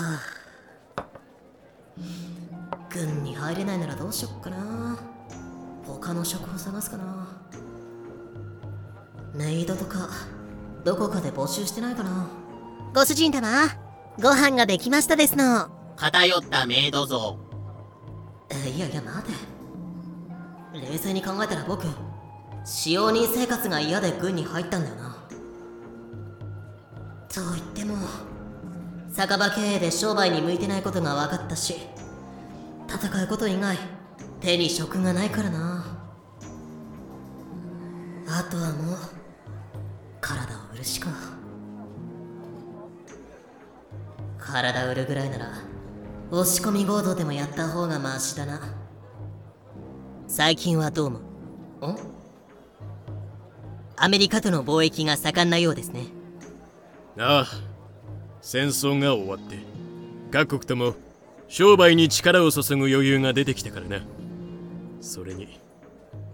あ。軍に入れないならどうしよっかな。他の職を探すかな。メイドとかどこかで募集してないかな。ご主人様ご飯ができましたですの。偏ったメイド像。えいやいや待て。冷静に考えたら僕使用人生活が嫌で軍に入ったんだよな。と言っても酒場経営で商売に向いてないことが分かったし戦うこと以外手に職がないからな。あとはもう体を売るしか。体売るぐらいなら押し込み強盗でもやった方がマシだな。最近はどうもん？アメリカとの貿易が盛んなようですね。ああ戦争が終わって各国とも商売に力を注ぐ余裕が出てきたからな。それに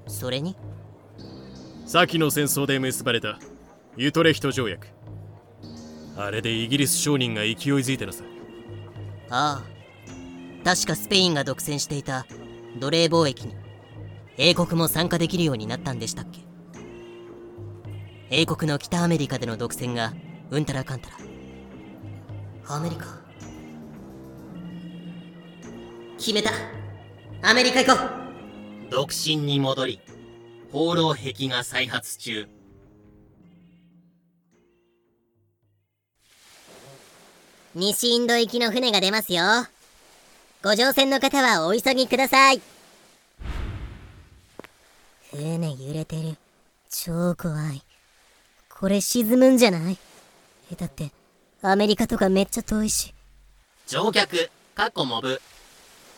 それに？先の戦争で結ばれたユトレヒト条約。あれでイギリス商人が勢いづいたのさああ。確かスペインが独占していた奴隷貿易に英国も参加できるようになったんでしたっけ？英国の北アメリカでの独占がうんたらかんたらアメリカ。決めた。アメリカ行こう。独身に戻り放浪壁が再発中。西インド行きの船が出ますよ。ご乗船の方はお急ぎください。船揺れてる。超怖い。これ沈むんじゃない？えだってアメリカとかめっちゃ遠いし。乗客かっこモブ。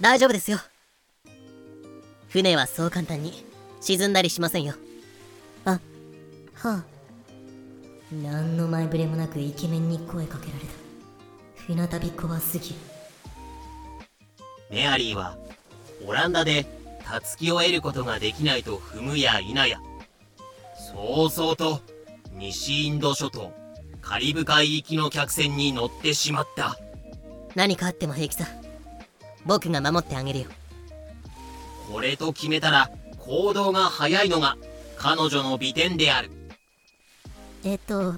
大丈夫ですよ。船はそう簡単に沈んだりしませんよ。あはあ。何の前触れもなくイケメンに声かけられた。船旅怖すぎる。メアリーはオランダでたつきを得ることができないと踏むや否や。そうそうと西インド諸島カリブ海行きの客船に乗ってしまった。何かあっても平気さ。僕が守ってあげるよ。これと決めたら行動が早いのが彼女の美点である。えっと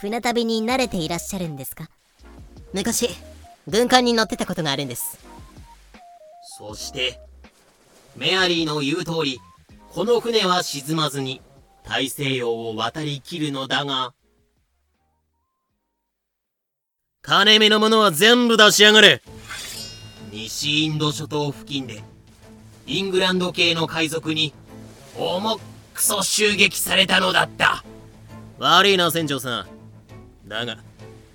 船旅に慣れていらっしゃるんですか？昔軍艦に乗ってたことがあるんです。そしてメアリーの言う通りこの船は沈まずに大西洋を渡りきるのだが金目のものは全部出しやがれ。西インド諸島付近でイングランド系の海賊に重くそ襲撃されたのだった。悪いな船長さん。だが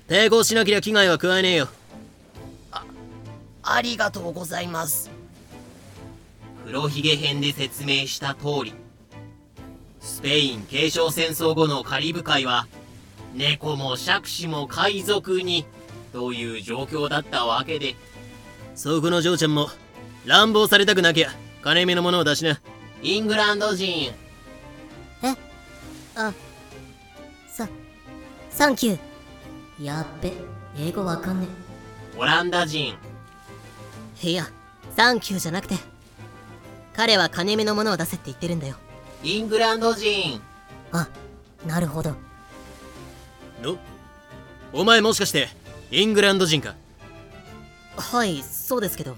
抵抗しなけりゃ危害は加えねえよ。あありがとうございます。黒ひげ編で説明した通りスペイン継承戦争後のカリブ海は猫も杓子も海賊にという状況だったわけで。そこの嬢ちゃんも乱暴されたくなきゃ金目のものを出しな。イングランド人。え？あさサンキュー。やっべ英語わかんねオランダ人。いやサンキューじゃなくて彼は金目のものを出せって言ってるんだよ。イングランド人。あなるほどのお前もしかしてイングランド人か？はいそうですけど。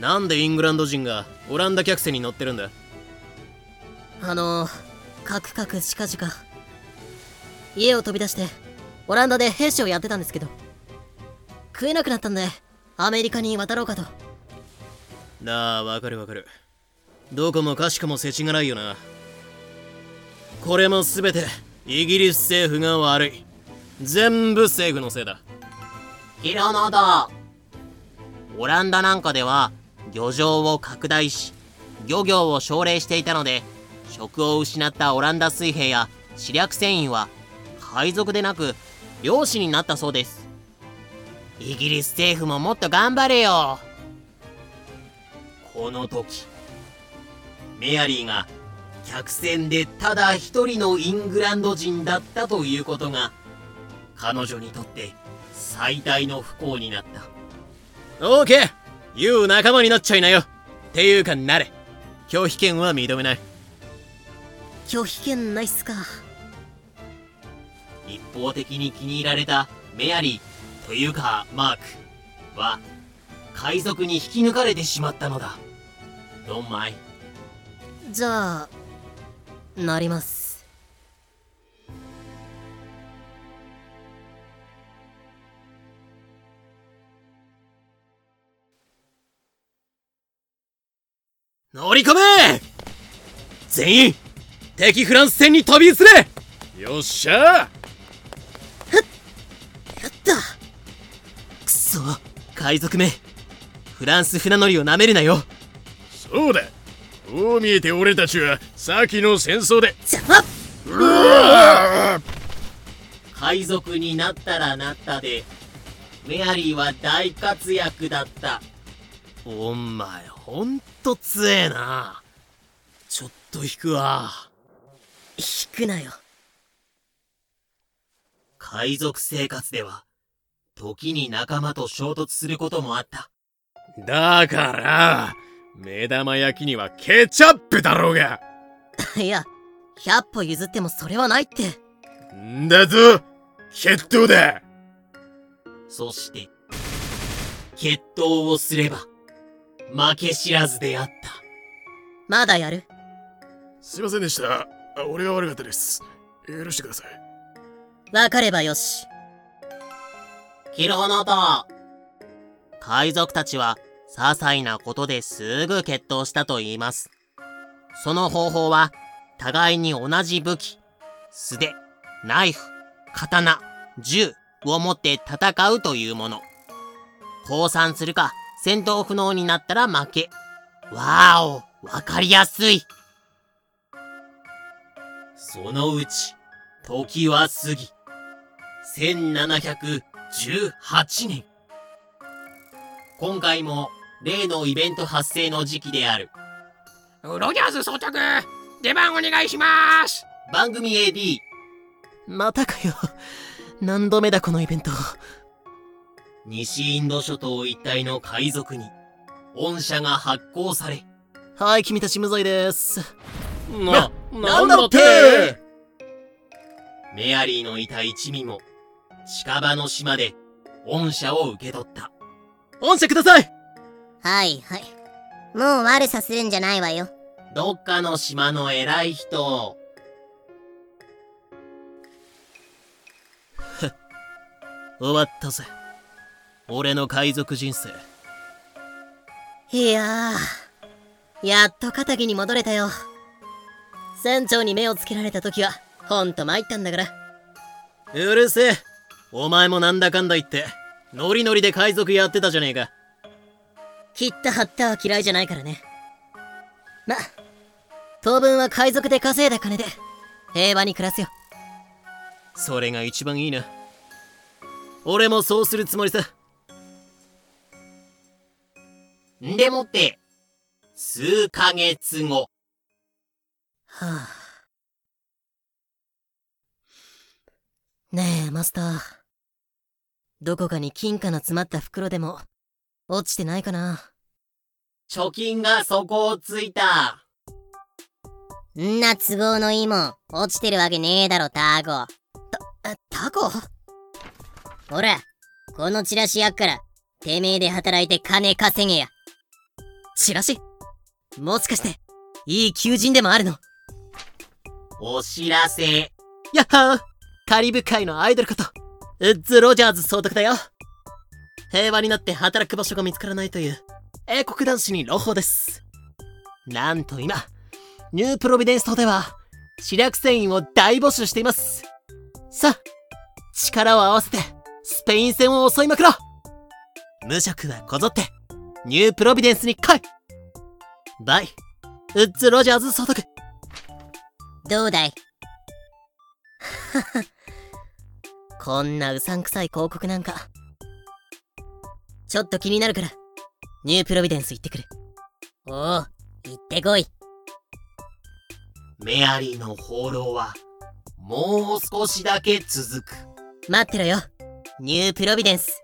なんでイングランド人がオランダ客船に乗ってるんだ？あのカクカクしかじか家を飛び出してオランダで兵士をやってたんですけど。食えなくなったんでアメリカに渡ろうかと。なあわかるわかる。どこもかしこも世知辛いよな。これも全てイギリス政府が悪い。全部政府のせいだ。ヒロノドオランダなんかでは漁場を拡大し漁業を奨励していたので職を失ったオランダ水兵や視略船員は海賊でなく漁師になったそうです。イギリス政府ももっと頑張れよ。この時メアリーが客船でただ一人のイングランド人だったということが彼女にとって最大の不幸になった。オーケーユウ仲間になっちゃいなよ。っていうかなれ。拒否権は認めない。拒否権ないっすか。一方的に気に入られたメアリーというかマークは海賊に引き抜かれてしまったのだ。ドンマイじゃあなります。乗り込め！全員敵フランス戦に飛び移れ！よっしゃ！やった！くそ！海賊め！フランス船乗りをなめるなよ！そうだこう見えて俺たちは先の戦争で。海賊になったらなったでメアリーは大活躍だった。お前ほんと強えな。ちょっと引くわ。引くなよ。海賊生活では時に仲間と衝突することもあった。だから目玉焼きにはケチャップだろうが。いや100歩譲ってもそれはないって。んだぞ。決闘だ。そして決闘をすれば負け知らずであった。まだやる。すいませんでした。あ俺が悪かったです。許してください。わかればよし。キルホノート。海賊たちは些細なことですぐ決闘したと言います。その方法は互いに同じ武器、素手、ナイフ、刀、銃を持って戦うというもの。降参するか戦闘不能になったら負け。わーお、わかりやすい。そのうち、時は過ぎ。1718年。今回も例のイベント発生の時期である。ロジャーズ装着出番お願いします。番組 AD、またかよ。何度目だこのイベント。西インド諸島一帯の海賊に、恩赦が発行され、はい君たち無罪です。な、なんだって？メアリーのいた一味も、近場の島で恩赦を受け取った。恩赦くださいはいはい。もう悪さするんじゃないわよ。どっかの島の偉い人、終わったぜ。俺の海賊人生。いやー。やっと仇に戻れたよ。船長に目をつけられた時はほんと参ったんだから。うるせえ。お前もなんだかんだ言ってノリノリで海賊やってたじゃねえか切った張ったは嫌いじゃないからね。ま当分は海賊で稼いだ金で平和に暮らすよ。それが一番いいな。俺もそうするつもりさ。んでもって、数ヶ月後、はあ。ねえマスター。どこかに金貨の詰まった袋でも落ちてないかな。貯金が底をついた。んな都合のいいもん落ちてるわけねえだろタコ。たタコ？ほらこのチラシやっからてめえで働いて金稼げや。チラシ？もしかしていい求人でもあるの？お知らせ。やっはー。カリブ海のアイドルことウッズ・ロジャーズ総督だよ平和になって働く場所が見つからないという。英国男子に朗報です。なんと今ニュープロビデンス島では視略船員を大募集しています。さあ力を合わせてスペイン戦を襲いまくろう。無職はこぞってニュープロビデンスに来い。バイウッズ・ロジャーズ総督。どうだい？こんなうさんくさい広告なんか。ちょっと気になるから、ニュープロビデンス行ってくる。おお行ってこいメアリーの放浪は、もう少しだけ続く。待ってろよ。ニュープロビデンス